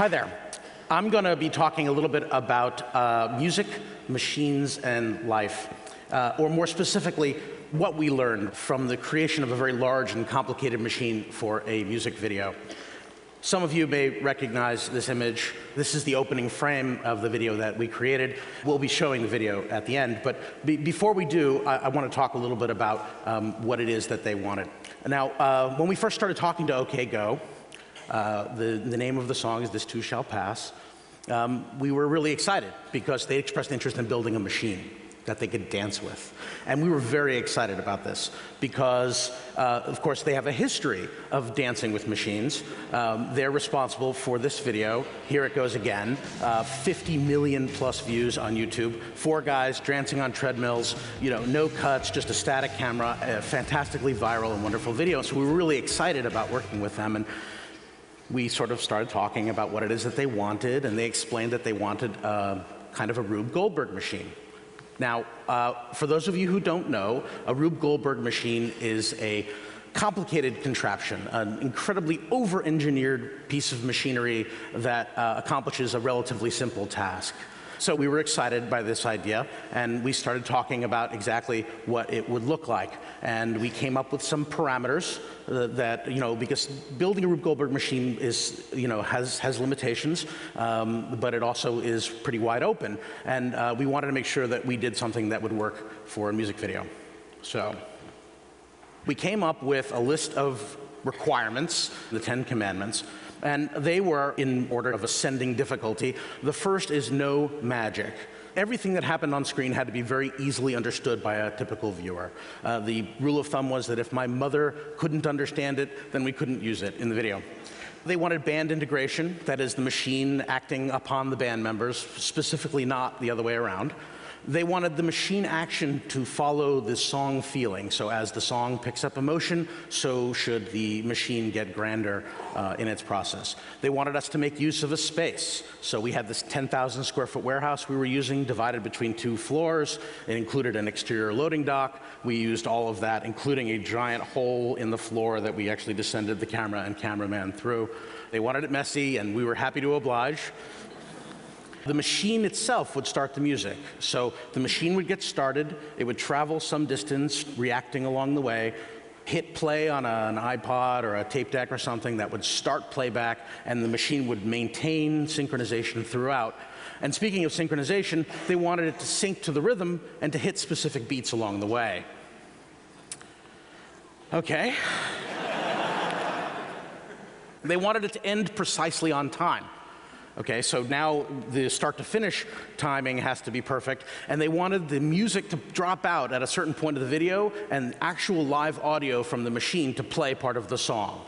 Hi there. I'm going to be talking a little bit about uh, music, machines, and life, uh, or more specifically, what we learned from the creation of a very large and complicated machine for a music video. Some of you may recognize this image. This is the opening frame of the video that we created. We'll be showing the video at the end, but be before we do, I, I want to talk a little bit about um, what it is that they wanted. Now, uh, when we first started talking to OK Go, uh, the, the name of the song is This Too Shall Pass. Um, we were really excited because they expressed interest in building a machine that they could dance with. And we were very excited about this because, uh, of course, they have a history of dancing with machines. Um, they're responsible for this video. Here it goes again. Uh, 50 million plus views on YouTube. Four guys dancing on treadmills, you know, no cuts, just a static camera, a fantastically viral and wonderful video. So we were really excited about working with them. And we sort of started talking about what it is that they wanted, and they explained that they wanted uh, kind of a Rube Goldberg machine. Now, uh, for those of you who don't know, a Rube Goldberg machine is a complicated contraption, an incredibly over-engineered piece of machinery that uh, accomplishes a relatively simple task. So we were excited by this idea, and we started talking about exactly what it would look like. And we came up with some parameters uh, that, you know, because building a Rube Goldberg machine is, you know, has, has limitations, um, but it also is pretty wide open. And uh, we wanted to make sure that we did something that would work for a music video. So we came up with a list of requirements, the Ten Commandments, and they were in order of ascending difficulty. The first is no magic. Everything that happened on screen had to be very easily understood by a typical viewer. Uh, the rule of thumb was that if my mother couldn't understand it, then we couldn't use it in the video. They wanted band integration, that is, the machine acting upon the band members, specifically not the other way around. They wanted the machine action to follow the song feeling. So as the song picks up emotion, so should the machine get grander uh, in its process. They wanted us to make use of a space. So we had this 10,000 square foot warehouse we were using divided between two floors. It included an exterior loading dock. We used all of that, including a giant hole in the floor that we actually descended the camera and cameraman through. They wanted it messy, and we were happy to oblige. The machine itself would start the music. So the machine would get started, it would travel some distance, reacting along the way, hit play on a, an iPod or a tape deck or something that would start playback, and the machine would maintain synchronization throughout. And speaking of synchronization, they wanted it to sync to the rhythm and to hit specific beats along the way. Okay. they wanted it to end precisely on time. Okay, so now the start to finish timing has to be perfect, and they wanted the music to drop out at a certain point of the video and actual live audio from the machine to play part of the song.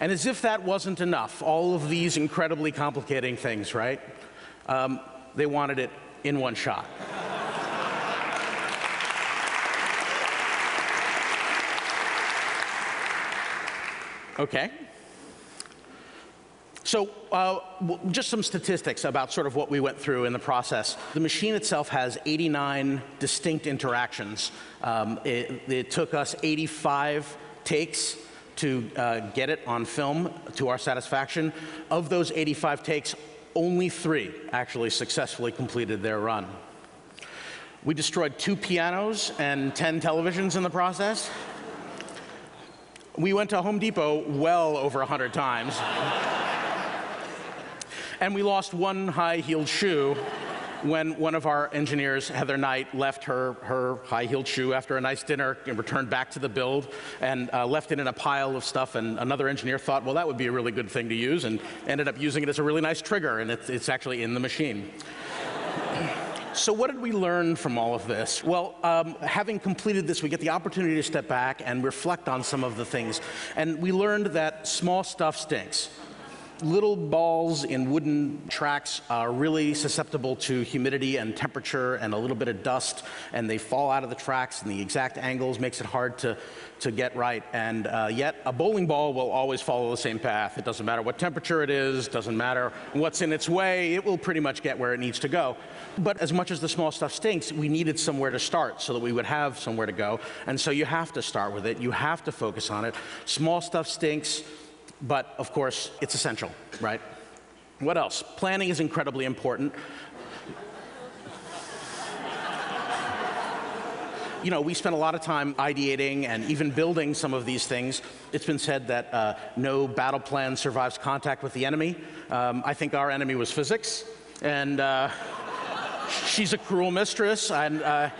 And as if that wasn't enough, all of these incredibly complicating things, right? Um, they wanted it in one shot. Okay. So uh, just some statistics about sort of what we went through in the process. The machine itself has 89 distinct interactions. Um, it, it, took us 85 takes to uh, get it on film to our satisfaction. Of those 85 takes, only three actually successfully completed their run. We destroyed two pianos and 10 televisions in the process. We went to Home Depot well over 100 times. And we lost one high-heeled shoe when one of our engineers, Heather Knight, left her, her high-heeled shoe after a nice dinner and returned back to the build and uh, left it in a pile of stuff. And another engineer thought, well, that would be a really good thing to use and ended up using it as a really nice trigger, and it's, it's actually in the machine. So what did we learn from all of this? Well, um, having completed this, we get the opportunity to step back and reflect on some of the things. And we learned that small stuff stinks little balls in wooden tracks are really susceptible to humidity and temperature and a little bit of dust, and they fall out of the tracks, and the exact angles makes it hard to, to get right. And uh, yet, a bowling ball will always follow the same path. It doesn't matter what temperature it is, doesn't matter what's in its way, it will pretty much get where it needs to go. But as much as the small stuff stinks, we needed somewhere to start so that we would have somewhere to go. And so you have to start with it, you have to focus on it. Small stuff stinks, but of course, it's essential, right? What else? Planning is incredibly important. you know, we spent a lot of time ideating and even building some of these things. It's been said that uh, no battle plan survives contact with the enemy. Um, I think our enemy was physics, and uh, she's a cruel mistress, and uh,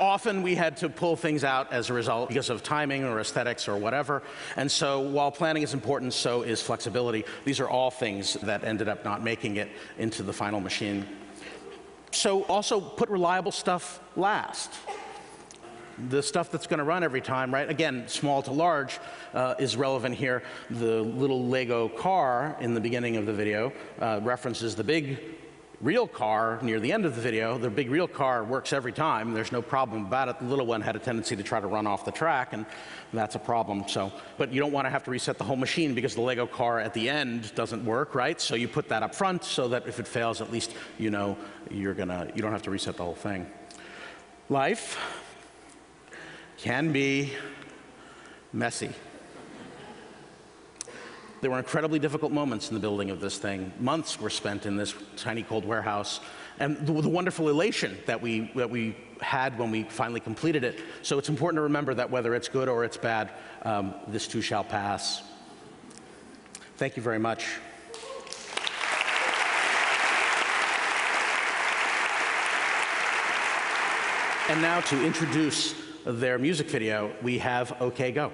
often we had to pull things out as a result because of timing or aesthetics or whatever. And so while planning is important, so is flexibility. These are all things that ended up not making it into the final machine. So also put reliable stuff last the stuff that's going to run every time, right? Again, small to large uh, is relevant here. The little Lego car in the beginning of the video uh, references the big real car near the end of the video. The big real car works every time. There's no problem about it. The little one had a tendency to try to run off the track, and that's a problem. So, but you don't want to have to reset the whole machine because the Lego car at the end doesn't work, right? So you put that up front so that if it fails, at least you know you're gonna, you don't have to reset the whole thing. Life can be messy. There were incredibly difficult moments in the building of this thing. Months were spent in this tiny cold warehouse. And the, the, wonderful elation that we, that we had when we finally completed it. So it's important to remember that whether it's good or it's bad, um, this too shall pass. Thank you very much. And now to introduce their music video, we have OK Go.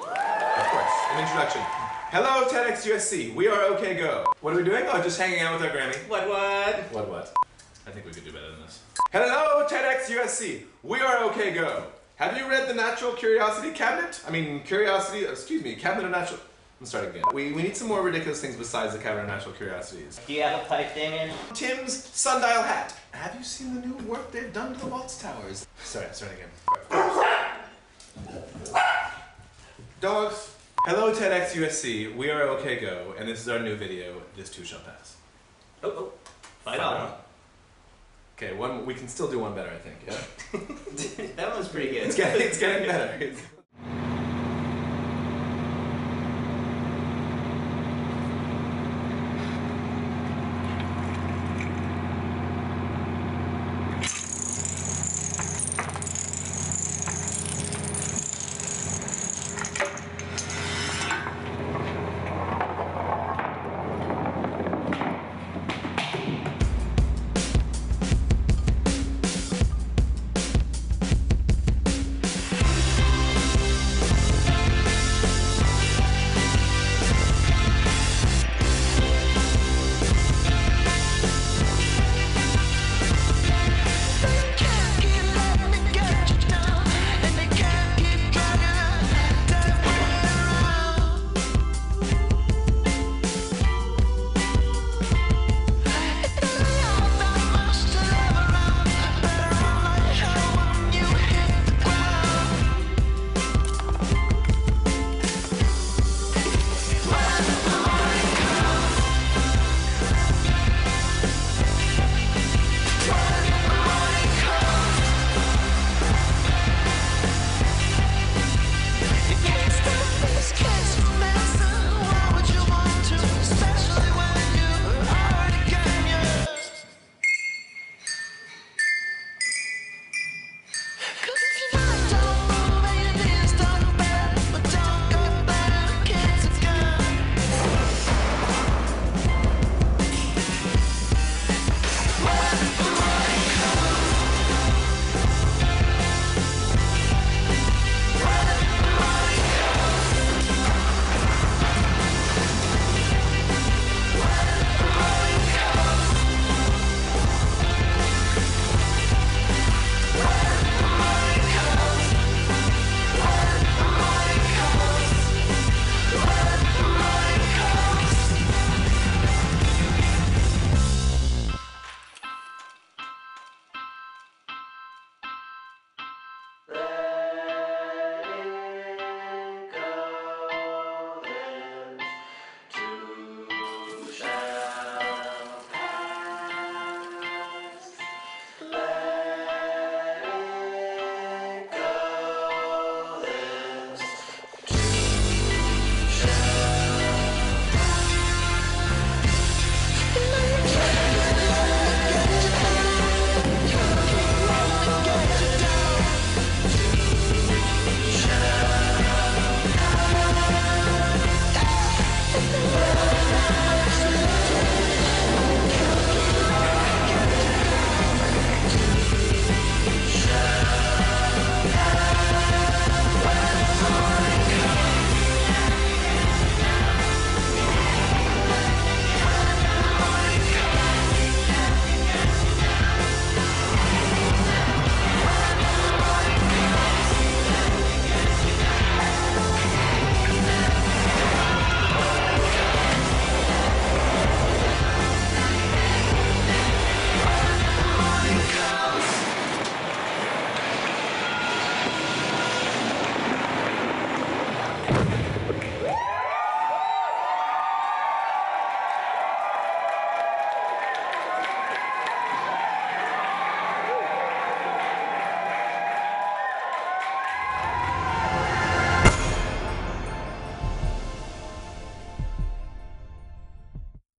Of course, an introduction. Hello, TEDx USC. We are OK Go. What are we doing? Oh, just hanging out with our Grammy. What, what? What, what? I think we could do better than this. Hello, TEDx USC. We are OK Go. Have you read the Natural Curiosity Cabinet? I mean, Curiosity, uh, excuse me, Cabinet of Natural. I'm starting again. We, we need some more ridiculous things besides the Cabinet of Natural Curiosities. Do you have a pipe, Damian? Tim's sundial hat. Have you seen the new work they've done to the Watts Towers? Sorry, starting again. Dogs. Hello, TEDx USC. We are OK Go, and this is our new video. This too shall pass. Oh, oh. Fight on. Okay, one. We can still do one better, I think. Yeah. that one's pretty good. It's getting, it's getting better. It's-